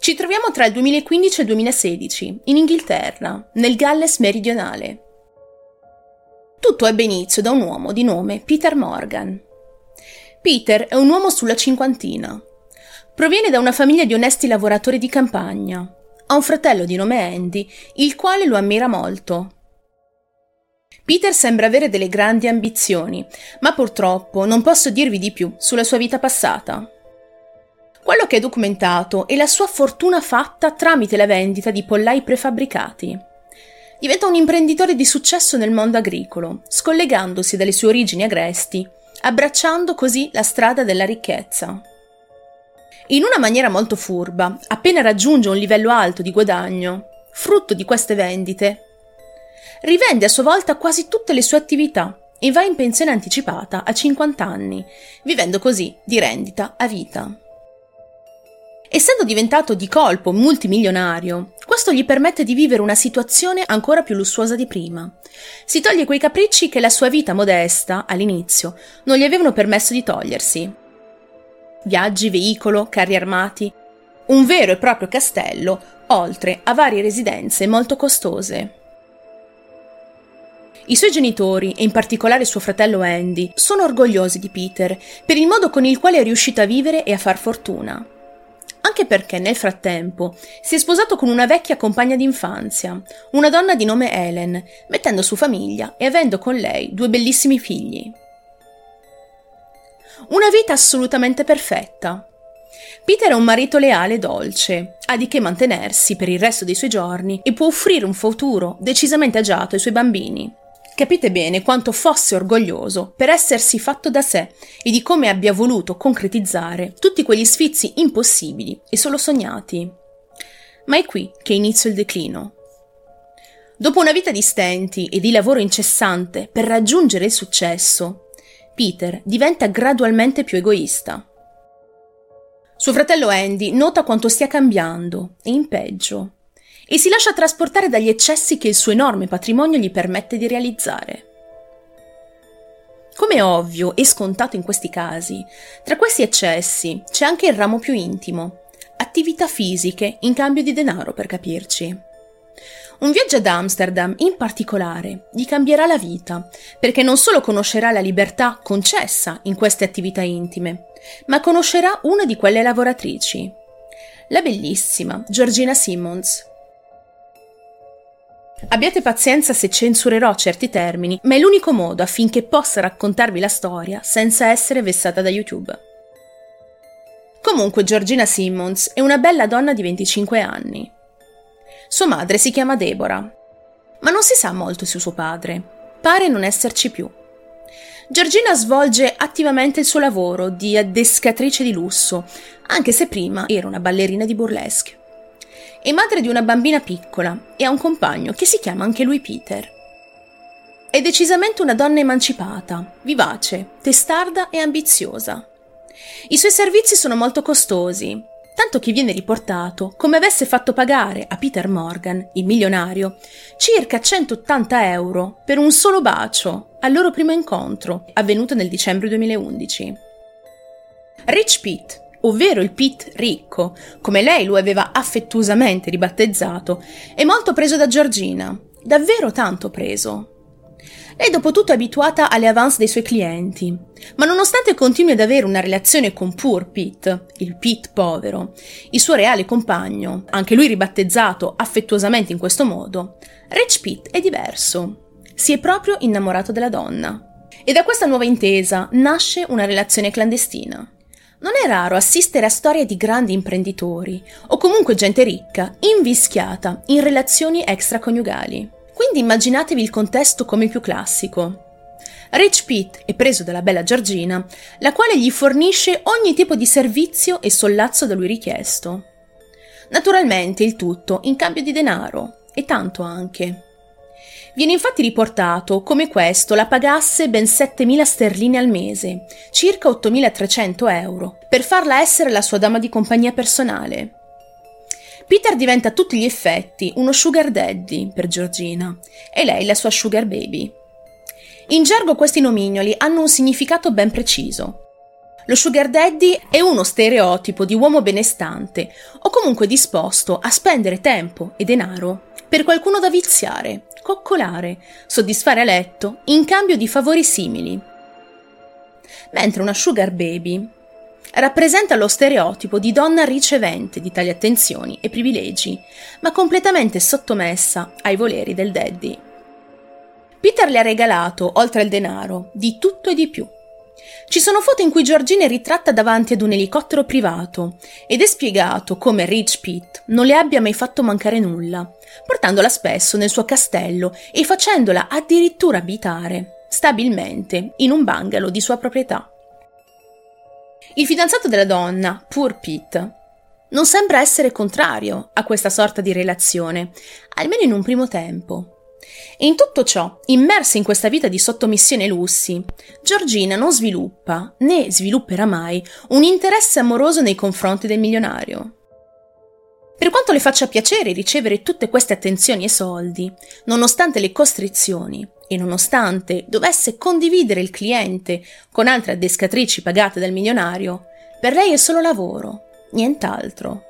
Ci troviamo tra il 2015 e il 2016, in Inghilterra, nel Galles meridionale. Tutto ebbe inizio da un uomo di nome Peter Morgan. Peter è un uomo sulla cinquantina. Proviene da una famiglia di onesti lavoratori di campagna. Ha un fratello di nome Andy, il quale lo ammira molto. Peter sembra avere delle grandi ambizioni, ma purtroppo non posso dirvi di più sulla sua vita passata. Quello che è documentato è la sua fortuna fatta tramite la vendita di pollai prefabbricati. Diventa un imprenditore di successo nel mondo agricolo, scollegandosi dalle sue origini agresti, abbracciando così la strada della ricchezza. In una maniera molto furba, appena raggiunge un livello alto di guadagno, frutto di queste vendite, rivende a sua volta quasi tutte le sue attività e va in pensione anticipata a 50 anni, vivendo così di rendita a vita. Essendo diventato di colpo multimilionario, questo gli permette di vivere una situazione ancora più lussuosa di prima. Si toglie quei capricci che la sua vita modesta, all'inizio, non gli avevano permesso di togliersi. Viaggi, veicolo, carri armati, un vero e proprio castello, oltre a varie residenze molto costose. I suoi genitori, e in particolare suo fratello Andy, sono orgogliosi di Peter per il modo con il quale è riuscito a vivere e a far fortuna anche perché nel frattempo si è sposato con una vecchia compagna d'infanzia, una donna di nome Helen, mettendo su famiglia e avendo con lei due bellissimi figli. Una vita assolutamente perfetta. Peter è un marito leale e dolce, ha di che mantenersi per il resto dei suoi giorni e può offrire un futuro decisamente agiato ai suoi bambini. Capite bene quanto fosse orgoglioso per essersi fatto da sé e di come abbia voluto concretizzare tutti quegli sfizi impossibili e solo sognati. Ma è qui che inizio il declino. Dopo una vita di stenti e di lavoro incessante per raggiungere il successo, Peter diventa gradualmente più egoista. Suo fratello Andy nota quanto stia cambiando e in peggio e si lascia trasportare dagli eccessi che il suo enorme patrimonio gli permette di realizzare. Come è ovvio e scontato in questi casi, tra questi eccessi c'è anche il ramo più intimo, attività fisiche in cambio di denaro per capirci. Un viaggio ad Amsterdam, in particolare, gli cambierà la vita, perché non solo conoscerà la libertà concessa in queste attività intime, ma conoscerà una di quelle lavoratrici, la bellissima Georgina Simmons, Abbiate pazienza se censurerò certi termini, ma è l'unico modo affinché possa raccontarvi la storia senza essere vessata da YouTube. Comunque Georgina Simmons è una bella donna di 25 anni. Sua madre si chiama Deborah, ma non si sa molto su suo padre. Pare non esserci più. Georgina svolge attivamente il suo lavoro di addescatrice di lusso, anche se prima era una ballerina di burlesque. È madre di una bambina piccola e ha un compagno che si chiama anche lui Peter. È decisamente una donna emancipata, vivace, testarda e ambiziosa. I suoi servizi sono molto costosi, tanto che viene riportato come avesse fatto pagare a Peter Morgan, il milionario, circa 180 euro per un solo bacio al loro primo incontro, avvenuto nel dicembre 2011. Rich Pete, ovvero il Pete ricco, come lei lo aveva affettuosamente ribattezzato, è molto preso da Georgina, davvero tanto preso. Lei dopo tutto è abituata alle avance dei suoi clienti, ma nonostante continui ad avere una relazione con Poor Pete, il Pete povero, il suo reale compagno, anche lui ribattezzato affettuosamente in questo modo, Rich Pete è diverso. Si è proprio innamorato della donna. E da questa nuova intesa nasce una relazione clandestina. Non è raro assistere a storie di grandi imprenditori o comunque gente ricca invischiata in relazioni extraconiugali. Quindi immaginatevi il contesto come più classico. Rich Pete è preso dalla bella Georgina, la quale gli fornisce ogni tipo di servizio e sollazzo da lui richiesto. Naturalmente il tutto in cambio di denaro, e tanto anche. Viene infatti riportato come questo la pagasse ben 7.000 sterline al mese, circa 8.300 euro, per farla essere la sua dama di compagnia personale. Peter diventa a tutti gli effetti uno sugar daddy per Georgina e lei la sua sugar baby. In gergo questi nomignoli hanno un significato ben preciso. Lo sugar daddy è uno stereotipo di uomo benestante o comunque disposto a spendere tempo e denaro per qualcuno da viziare, coccolare, soddisfare a letto in cambio di favori simili. Mentre una sugar baby rappresenta lo stereotipo di donna ricevente di tali attenzioni e privilegi, ma completamente sottomessa ai voleri del daddy. Peter le ha regalato, oltre al denaro, di tutto e di più ci sono foto in cui Georgina è ritratta davanti ad un elicottero privato ed è spiegato come Rich Pitt non le abbia mai fatto mancare nulla, portandola spesso nel suo castello e facendola addirittura abitare stabilmente in un bungalow di sua proprietà. Il fidanzato della donna, Poor Pitt, non sembra essere contrario a questa sorta di relazione, almeno in un primo tempo. E in tutto ciò, immersa in questa vita di sottomissione e lussi, Giorgina non sviluppa, né svilupperà mai, un interesse amoroso nei confronti del milionario. Per quanto le faccia piacere ricevere tutte queste attenzioni e soldi, nonostante le costrizioni e nonostante dovesse condividere il cliente con altre addescatrici pagate dal milionario, per lei è solo lavoro, nient'altro.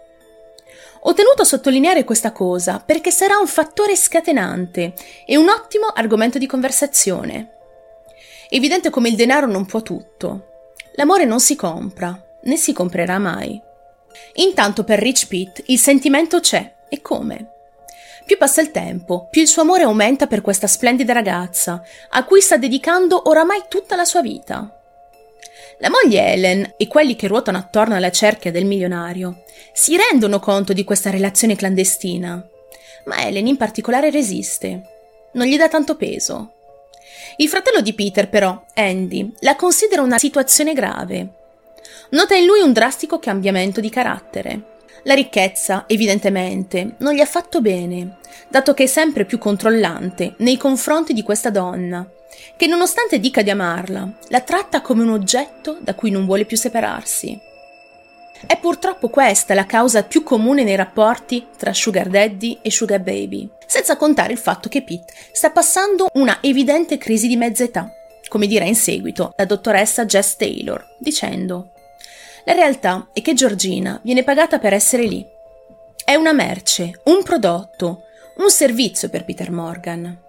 Ho tenuto a sottolineare questa cosa perché sarà un fattore scatenante e un ottimo argomento di conversazione. Evidente come il denaro non può tutto. L'amore non si compra, né si comprerà mai. Intanto per Rich Pitt il sentimento c'è, e come? Più passa il tempo, più il suo amore aumenta per questa splendida ragazza, a cui sta dedicando oramai tutta la sua vita. La moglie Helen e quelli che ruotano attorno alla cerchia del milionario si rendono conto di questa relazione clandestina, ma Helen in particolare resiste. Non gli dà tanto peso. Il fratello di Peter, però, Andy, la considera una situazione grave. Nota in lui un drastico cambiamento di carattere. La ricchezza, evidentemente, non gli ha fatto bene, dato che è sempre più controllante nei confronti di questa donna che nonostante dica di amarla, la tratta come un oggetto da cui non vuole più separarsi. È purtroppo questa la causa più comune nei rapporti tra Sugar Daddy e Sugar Baby, senza contare il fatto che Pete sta passando una evidente crisi di mezza età, come dirà in seguito la dottoressa Jess Taylor, dicendo La realtà è che Georgina viene pagata per essere lì. È una merce, un prodotto, un servizio per Peter Morgan.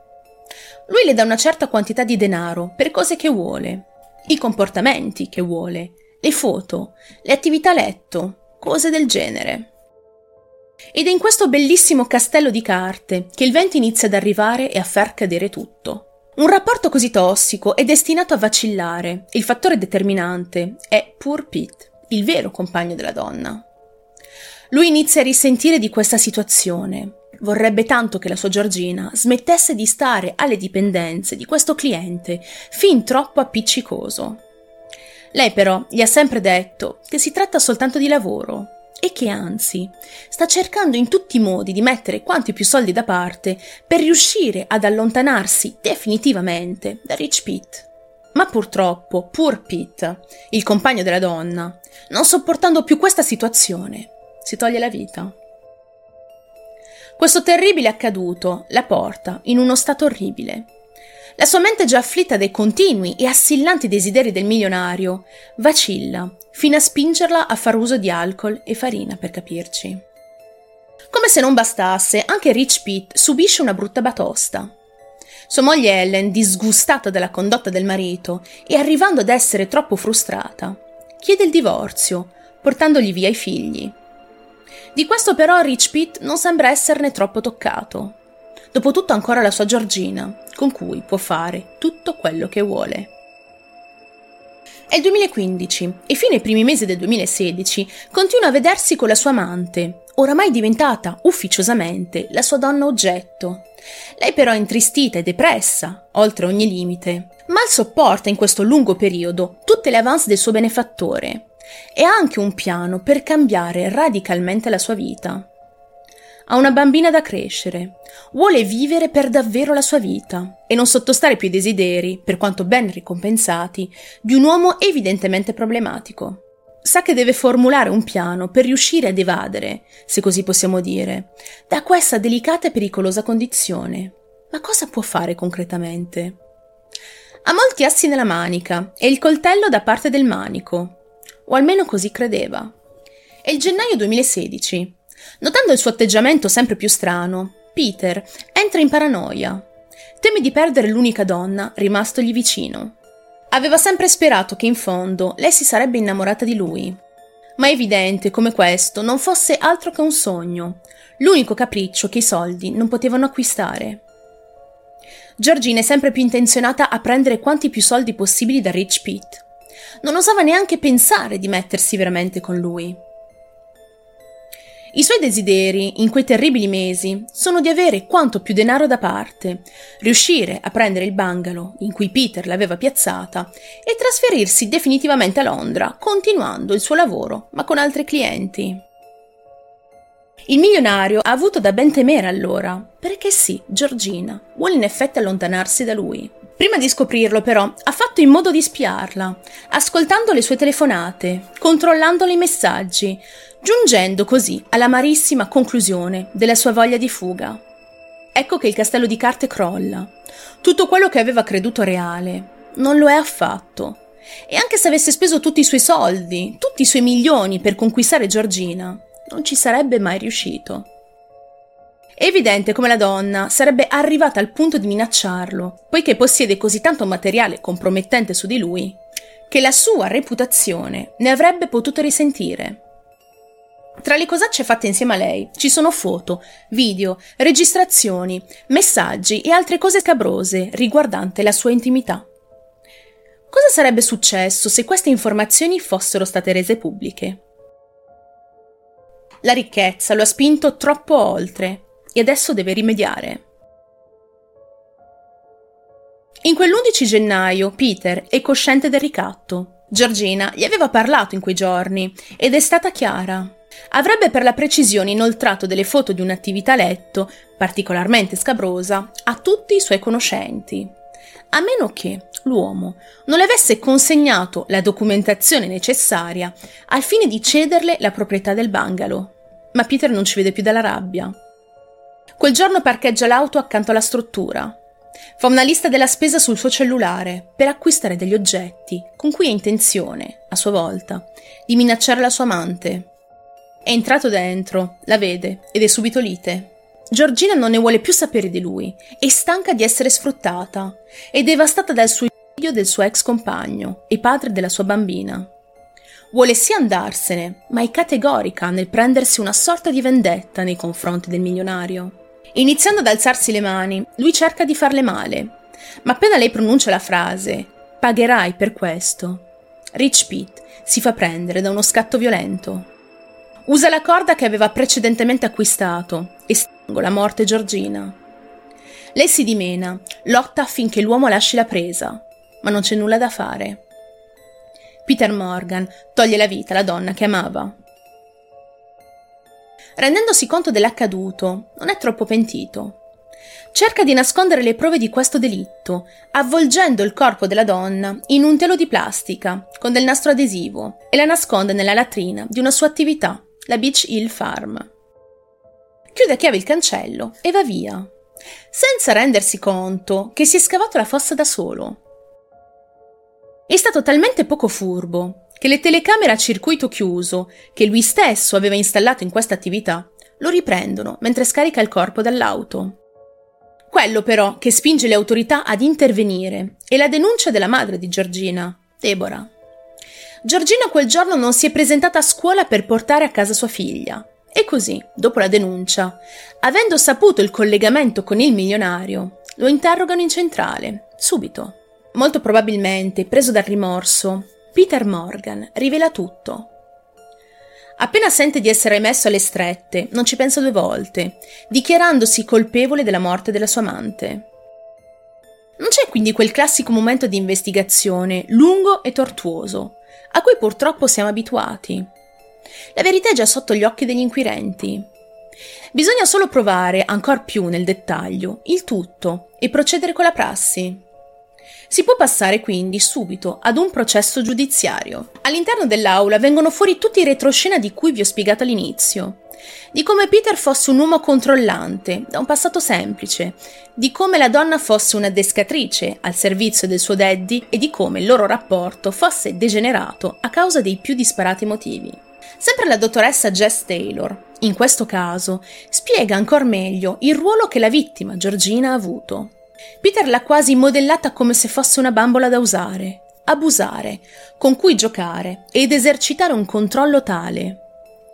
Lui le dà una certa quantità di denaro per cose che vuole, i comportamenti che vuole, le foto, le attività a letto, cose del genere. Ed è in questo bellissimo castello di carte che il vento inizia ad arrivare e a far cadere tutto. Un rapporto così tossico è destinato a vacillare. Il fattore determinante è Poor Pete, il vero compagno della donna. Lui inizia a risentire di questa situazione, vorrebbe tanto che la sua Giorgina smettesse di stare alle dipendenze di questo cliente fin troppo appiccicoso. Lei però gli ha sempre detto che si tratta soltanto di lavoro e che anzi sta cercando in tutti i modi di mettere quanti più soldi da parte per riuscire ad allontanarsi definitivamente da Rich Pitt. Ma purtroppo, Poor Pitt, il compagno della donna, non sopportando più questa situazione, si toglie la vita. Questo terribile accaduto la porta in uno stato orribile. La sua mente già afflitta dai continui e assillanti desideri del milionario vacilla fino a spingerla a far uso di alcol e farina per capirci. Come se non bastasse, anche Rich Pitt subisce una brutta batosta. Sua moglie Ellen, disgustata dalla condotta del marito e arrivando ad essere troppo frustrata, chiede il divorzio, portandogli via i figli. Di questo però Rich Pitt non sembra esserne troppo toccato. Dopotutto ancora la sua Giorgina, con cui può fare tutto quello che vuole. È il 2015 e fino ai primi mesi del 2016 continua a vedersi con la sua amante, oramai diventata ufficiosamente la sua donna oggetto. Lei però è intristita e depressa, oltre ogni limite, mal sopporta in questo lungo periodo tutte le avance del suo benefattore e ha anche un piano per cambiare radicalmente la sua vita. Ha una bambina da crescere, vuole vivere per davvero la sua vita e non sottostare più ai desideri, per quanto ben ricompensati, di un uomo evidentemente problematico. Sa che deve formulare un piano per riuscire ad evadere, se così possiamo dire, da questa delicata e pericolosa condizione. Ma cosa può fare concretamente? Ha molti assi nella manica e il coltello da parte del manico, o almeno così credeva. È il gennaio 2016. Notando il suo atteggiamento sempre più strano, Peter entra in paranoia. Teme di perdere l'unica donna rimastogli vicino. Aveva sempre sperato che in fondo lei si sarebbe innamorata di lui. Ma è evidente come questo non fosse altro che un sogno, l'unico capriccio che i soldi non potevano acquistare. Georgina è sempre più intenzionata a prendere quanti più soldi possibili da Rich Pete. Non osava neanche pensare di mettersi veramente con lui. I suoi desideri in quei terribili mesi sono di avere quanto più denaro da parte, riuscire a prendere il bungalow in cui Peter l'aveva piazzata e trasferirsi definitivamente a Londra, continuando il suo lavoro ma con altri clienti. Il milionario ha avuto da ben temere allora, perché sì, Georgina vuole in effetti allontanarsi da lui. Prima di scoprirlo, però, ha fatto in modo di spiarla, ascoltando le sue telefonate, controllandole i messaggi, giungendo così all'amarissima conclusione della sua voglia di fuga. Ecco che il castello di carte crolla. Tutto quello che aveva creduto reale non lo è affatto. E anche se avesse speso tutti i suoi soldi, tutti i suoi milioni per conquistare Giorgina, non ci sarebbe mai riuscito. È evidente come la donna sarebbe arrivata al punto di minacciarlo, poiché possiede così tanto materiale compromettente su di lui, che la sua reputazione ne avrebbe potuto risentire. Tra le cosacce fatte insieme a lei ci sono foto, video, registrazioni, messaggi e altre cose scabrose riguardanti la sua intimità. Cosa sarebbe successo se queste informazioni fossero state rese pubbliche? La ricchezza lo ha spinto troppo oltre e adesso deve rimediare. In quell'11 gennaio Peter è cosciente del ricatto. Georgina gli aveva parlato in quei giorni ed è stata chiara. Avrebbe per la precisione inoltrato delle foto di un'attività letto, particolarmente scabrosa, a tutti i suoi conoscenti. A meno che l'uomo non le avesse consegnato la documentazione necessaria al fine di cederle la proprietà del bungalow. Ma Peter non ci vede più dalla rabbia. Quel giorno parcheggia l'auto accanto alla struttura. Fa una lista della spesa sul suo cellulare per acquistare degli oggetti con cui ha intenzione, a sua volta, di minacciare la sua amante. È entrato dentro, la vede ed è subito lite. Giorgina non ne vuole più sapere di lui, è stanca di essere sfruttata, è devastata dal suicidio del suo ex compagno e padre della sua bambina. Vuole sì andarsene, ma è categorica nel prendersi una sorta di vendetta nei confronti del milionario. Iniziando ad alzarsi le mani, lui cerca di farle male, ma appena lei pronuncia la frase pagherai per questo, Rich Pete si fa prendere da uno scatto violento. Usa la corda che aveva precedentemente acquistato e strangola a morte Giorgina. Lei si dimena, lotta affinché l'uomo lasci la presa, ma non c'è nulla da fare. Peter Morgan toglie la vita alla donna che amava rendendosi conto dell'accaduto, non è troppo pentito. Cerca di nascondere le prove di questo delitto, avvolgendo il corpo della donna in un telo di plastica con del nastro adesivo e la nasconde nella latrina di una sua attività, la Beach Hill Farm. Chiude a chiave il cancello e va via, senza rendersi conto che si è scavato la fossa da solo. È stato talmente poco furbo che le telecamere a circuito chiuso, che lui stesso aveva installato in questa attività, lo riprendono mentre scarica il corpo dall'auto. Quello però che spinge le autorità ad intervenire è la denuncia della madre di Giorgina, Deborah. Giorgina quel giorno non si è presentata a scuola per portare a casa sua figlia. E così, dopo la denuncia, avendo saputo il collegamento con il milionario, lo interrogano in centrale, subito. Molto probabilmente, preso dal rimorso, Peter Morgan rivela tutto. Appena sente di essere messo alle strette, non ci pensa due volte, dichiarandosi colpevole della morte della sua amante. Non c'è quindi quel classico momento di investigazione lungo e tortuoso, a cui purtroppo siamo abituati. La verità è già sotto gli occhi degli inquirenti. Bisogna solo provare ancor più nel dettaglio il tutto e procedere con la prassi. Si può passare quindi subito ad un processo giudiziario. All'interno dell'aula vengono fuori tutti i retroscena di cui vi ho spiegato all'inizio. Di come Peter fosse un uomo controllante, da un passato semplice, di come la donna fosse una descatrice al servizio del suo daddy e di come il loro rapporto fosse degenerato a causa dei più disparati motivi. Sempre la dottoressa Jess Taylor, in questo caso, spiega ancora meglio il ruolo che la vittima, Georgina, ha avuto. Peter l'ha quasi modellata come se fosse una bambola da usare, abusare, con cui giocare ed esercitare un controllo tale.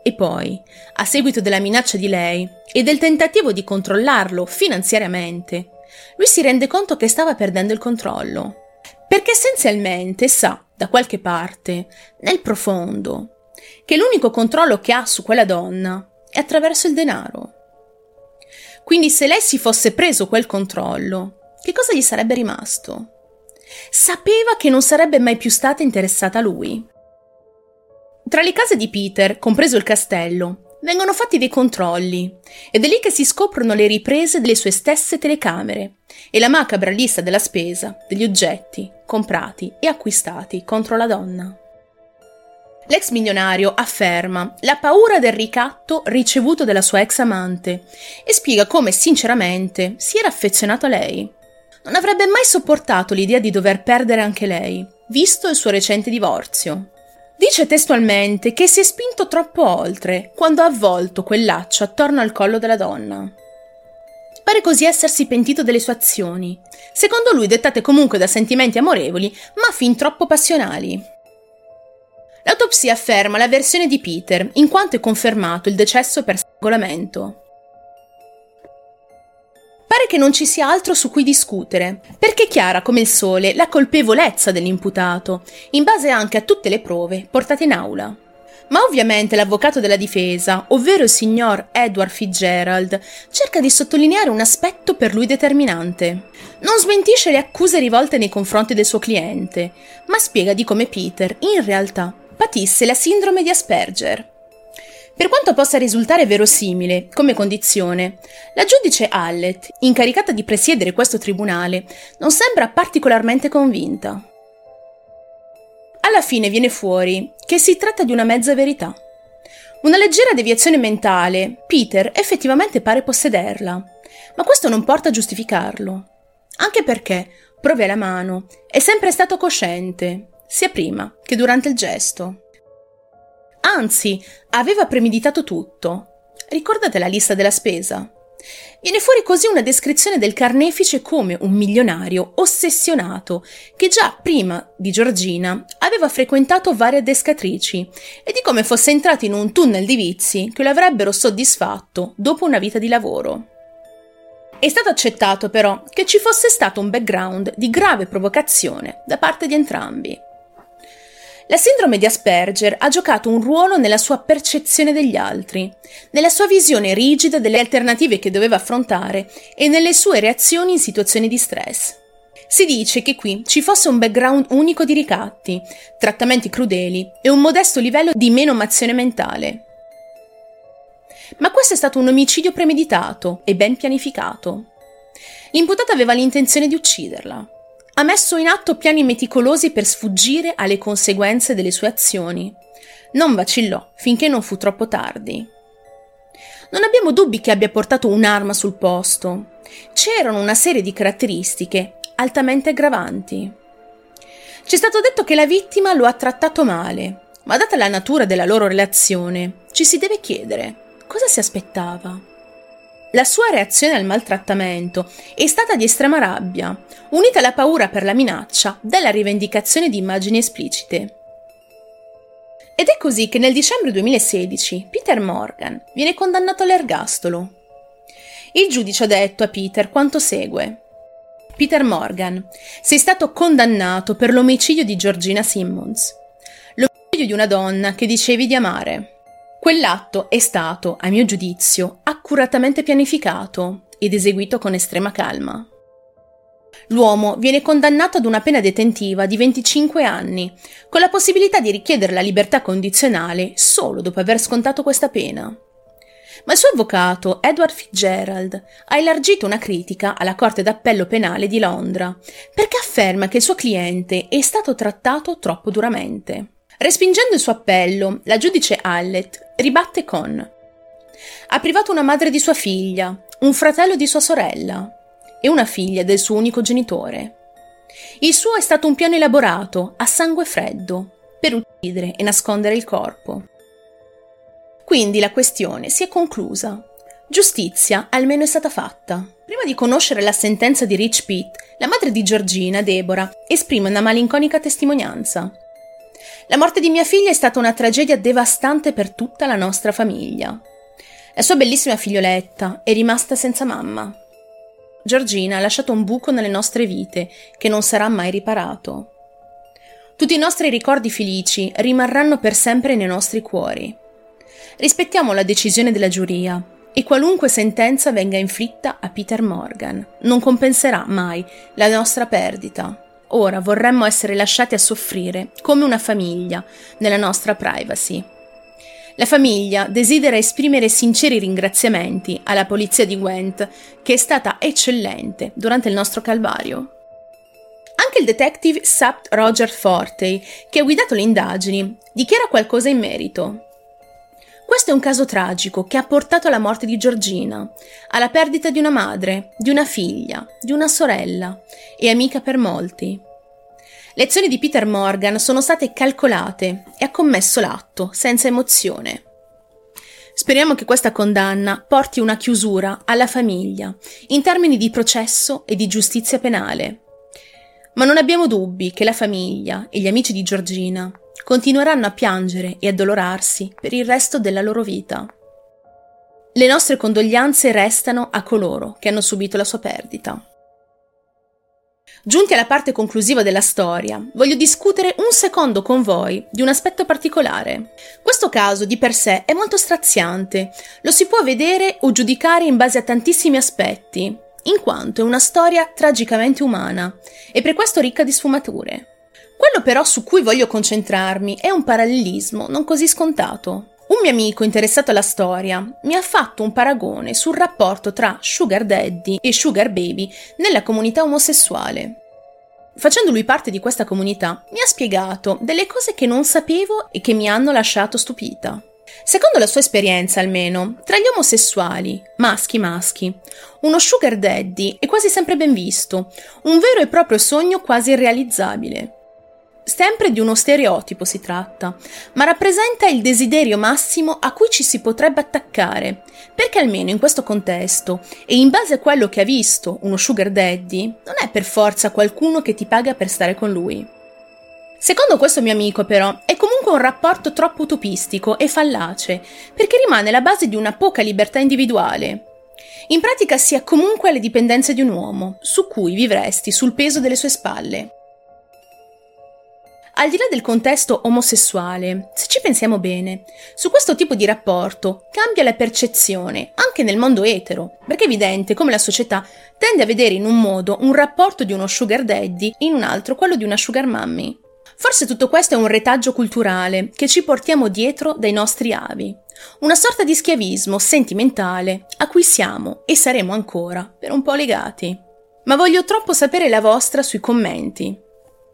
E poi, a seguito della minaccia di lei e del tentativo di controllarlo finanziariamente, lui si rende conto che stava perdendo il controllo. Perché essenzialmente sa, da qualche parte, nel profondo, che l'unico controllo che ha su quella donna è attraverso il denaro. Quindi se lei si fosse preso quel controllo, che cosa gli sarebbe rimasto? Sapeva che non sarebbe mai più stata interessata a lui. Tra le case di Peter, compreso il castello, vengono fatti dei controlli ed è lì che si scoprono le riprese delle sue stesse telecamere e la macabra lista della spesa degli oggetti comprati e acquistati contro la donna. L'ex milionario afferma la paura del ricatto ricevuto dalla sua ex amante e spiega come sinceramente si era affezionato a lei. Non avrebbe mai sopportato l'idea di dover perdere anche lei, visto il suo recente divorzio. Dice testualmente che si è spinto troppo oltre quando ha avvolto quel laccio attorno al collo della donna. Pare così essersi pentito delle sue azioni, secondo lui dettate comunque da sentimenti amorevoli, ma fin troppo passionali. L'autopsia afferma la versione di Peter, in quanto è confermato il decesso per strangolamento. Pare che non ci sia altro su cui discutere, perché è chiara come il sole la colpevolezza dell'imputato, in base anche a tutte le prove portate in aula. Ma ovviamente l'avvocato della difesa, ovvero il signor Edward Fitzgerald, cerca di sottolineare un aspetto per lui determinante. Non smentisce le accuse rivolte nei confronti del suo cliente, ma spiega di come Peter, in realtà, patisse la sindrome di Asperger. Per quanto possa risultare verosimile come condizione, la giudice Hallett, incaricata di presiedere questo tribunale, non sembra particolarmente convinta. Alla fine viene fuori che si tratta di una mezza verità. Una leggera deviazione mentale, Peter effettivamente pare possederla, ma questo non porta a giustificarlo. Anche perché, prove alla mano, è sempre stato cosciente, sia prima che durante il gesto. Anzi, aveva premeditato tutto. Ricordate la lista della spesa? Viene fuori così una descrizione del carnefice come un milionario ossessionato che già prima di Giorgina aveva frequentato varie adescatrici e di come fosse entrato in un tunnel di vizi che lo avrebbero soddisfatto dopo una vita di lavoro. È stato accettato però che ci fosse stato un background di grave provocazione da parte di entrambi. La sindrome di Asperger ha giocato un ruolo nella sua percezione degli altri, nella sua visione rigida delle alternative che doveva affrontare e nelle sue reazioni in situazioni di stress. Si dice che qui ci fosse un background unico di ricatti, trattamenti crudeli e un modesto livello di menomazione mentale. Ma questo è stato un omicidio premeditato e ben pianificato. L'imputato aveva l'intenzione di ucciderla ha messo in atto piani meticolosi per sfuggire alle conseguenze delle sue azioni. Non vacillò finché non fu troppo tardi. Non abbiamo dubbi che abbia portato un'arma sul posto. C'erano una serie di caratteristiche altamente aggravanti. Ci è stato detto che la vittima lo ha trattato male, ma data la natura della loro relazione, ci si deve chiedere cosa si aspettava. La sua reazione al maltrattamento è stata di estrema rabbia, unita alla paura per la minaccia della rivendicazione di immagini esplicite. Ed è così che nel dicembre 2016 Peter Morgan viene condannato all'ergastolo. Il giudice ha detto a Peter quanto segue. Peter Morgan, sei stato condannato per l'omicidio di Georgina Simmons, l'omicidio di una donna che dicevi di amare. Quell'atto è stato, a mio giudizio, accuratamente pianificato ed eseguito con estrema calma. L'uomo viene condannato ad una pena detentiva di 25 anni, con la possibilità di richiedere la libertà condizionale solo dopo aver scontato questa pena. Ma il suo avvocato, Edward Fitzgerald, ha elargito una critica alla Corte d'Appello Penale di Londra perché afferma che il suo cliente è stato trattato troppo duramente. Respingendo il suo appello, la giudice Hallett ribatte con ha privato una madre di sua figlia, un fratello di sua sorella e una figlia del suo unico genitore. Il suo è stato un piano elaborato, a sangue freddo, per uccidere e nascondere il corpo. Quindi la questione si è conclusa. Giustizia almeno è stata fatta. Prima di conoscere la sentenza di Rich Pitt, la madre di Georgina, Deborah, esprime una malinconica testimonianza. La morte di mia figlia è stata una tragedia devastante per tutta la nostra famiglia. La sua bellissima figlioletta è rimasta senza mamma. Giorgina ha lasciato un buco nelle nostre vite che non sarà mai riparato. Tutti i nostri ricordi felici rimarranno per sempre nei nostri cuori. Rispettiamo la decisione della giuria e qualunque sentenza venga inflitta a Peter Morgan non compenserà mai la nostra perdita. Ora vorremmo essere lasciati a soffrire come una famiglia nella nostra privacy. La famiglia desidera esprimere sinceri ringraziamenti alla polizia di Gwent, che è stata eccellente durante il nostro calvario. Anche il detective Sapt Roger Fortey, che ha guidato le indagini, dichiara qualcosa in merito. Questo è un caso tragico che ha portato alla morte di Georgina, alla perdita di una madre, di una figlia, di una sorella e amica per molti. Le azioni di Peter Morgan sono state calcolate e ha commesso l'atto senza emozione. Speriamo che questa condanna porti una chiusura alla famiglia in termini di processo e di giustizia penale. Ma non abbiamo dubbi che la famiglia e gli amici di Giorgina continueranno a piangere e addolorarsi per il resto della loro vita. Le nostre condoglianze restano a coloro che hanno subito la sua perdita. Giunti alla parte conclusiva della storia, voglio discutere un secondo con voi di un aspetto particolare. Questo caso di per sé è molto straziante, lo si può vedere o giudicare in base a tantissimi aspetti, in quanto è una storia tragicamente umana e per questo ricca di sfumature. Quello però su cui voglio concentrarmi è un parallelismo non così scontato. Un mio amico interessato alla storia mi ha fatto un paragone sul rapporto tra sugar daddy e sugar baby nella comunità omosessuale. Facendo lui parte di questa comunità, mi ha spiegato delle cose che non sapevo e che mi hanno lasciato stupita. Secondo la sua esperienza, almeno, tra gli omosessuali, maschi maschi, uno sugar daddy è quasi sempre ben visto, un vero e proprio sogno quasi irrealizzabile. Sempre di uno stereotipo si tratta, ma rappresenta il desiderio massimo a cui ci si potrebbe attaccare, perché almeno in questo contesto, e in base a quello che ha visto uno sugar daddy, non è per forza qualcuno che ti paga per stare con lui. Secondo questo mio amico, però, è comunque un rapporto troppo utopistico e fallace, perché rimane la base di una poca libertà individuale. In pratica si è comunque alle dipendenze di un uomo, su cui vivresti sul peso delle sue spalle. Al di là del contesto omosessuale, se ci pensiamo bene, su questo tipo di rapporto cambia la percezione anche nel mondo etero, perché è evidente come la società tende a vedere in un modo un rapporto di uno sugar daddy, in un altro quello di una sugar mommy. Forse tutto questo è un retaggio culturale che ci portiamo dietro dai nostri avi, una sorta di schiavismo sentimentale a cui siamo e saremo ancora per un po' legati. Ma voglio troppo sapere la vostra sui commenti.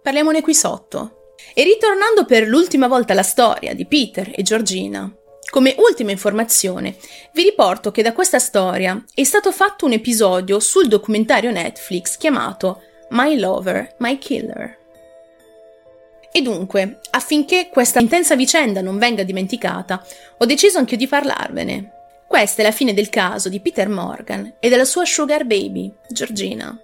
Parliamone qui sotto. E ritornando per l'ultima volta alla storia di Peter e Georgina, come ultima informazione, vi riporto che da questa storia è stato fatto un episodio sul documentario Netflix chiamato My Lover, My Killer. E dunque, affinché questa intensa vicenda non venga dimenticata, ho deciso anche di parlarvene. Questa è la fine del caso di Peter Morgan e della sua sugar baby, Georgina.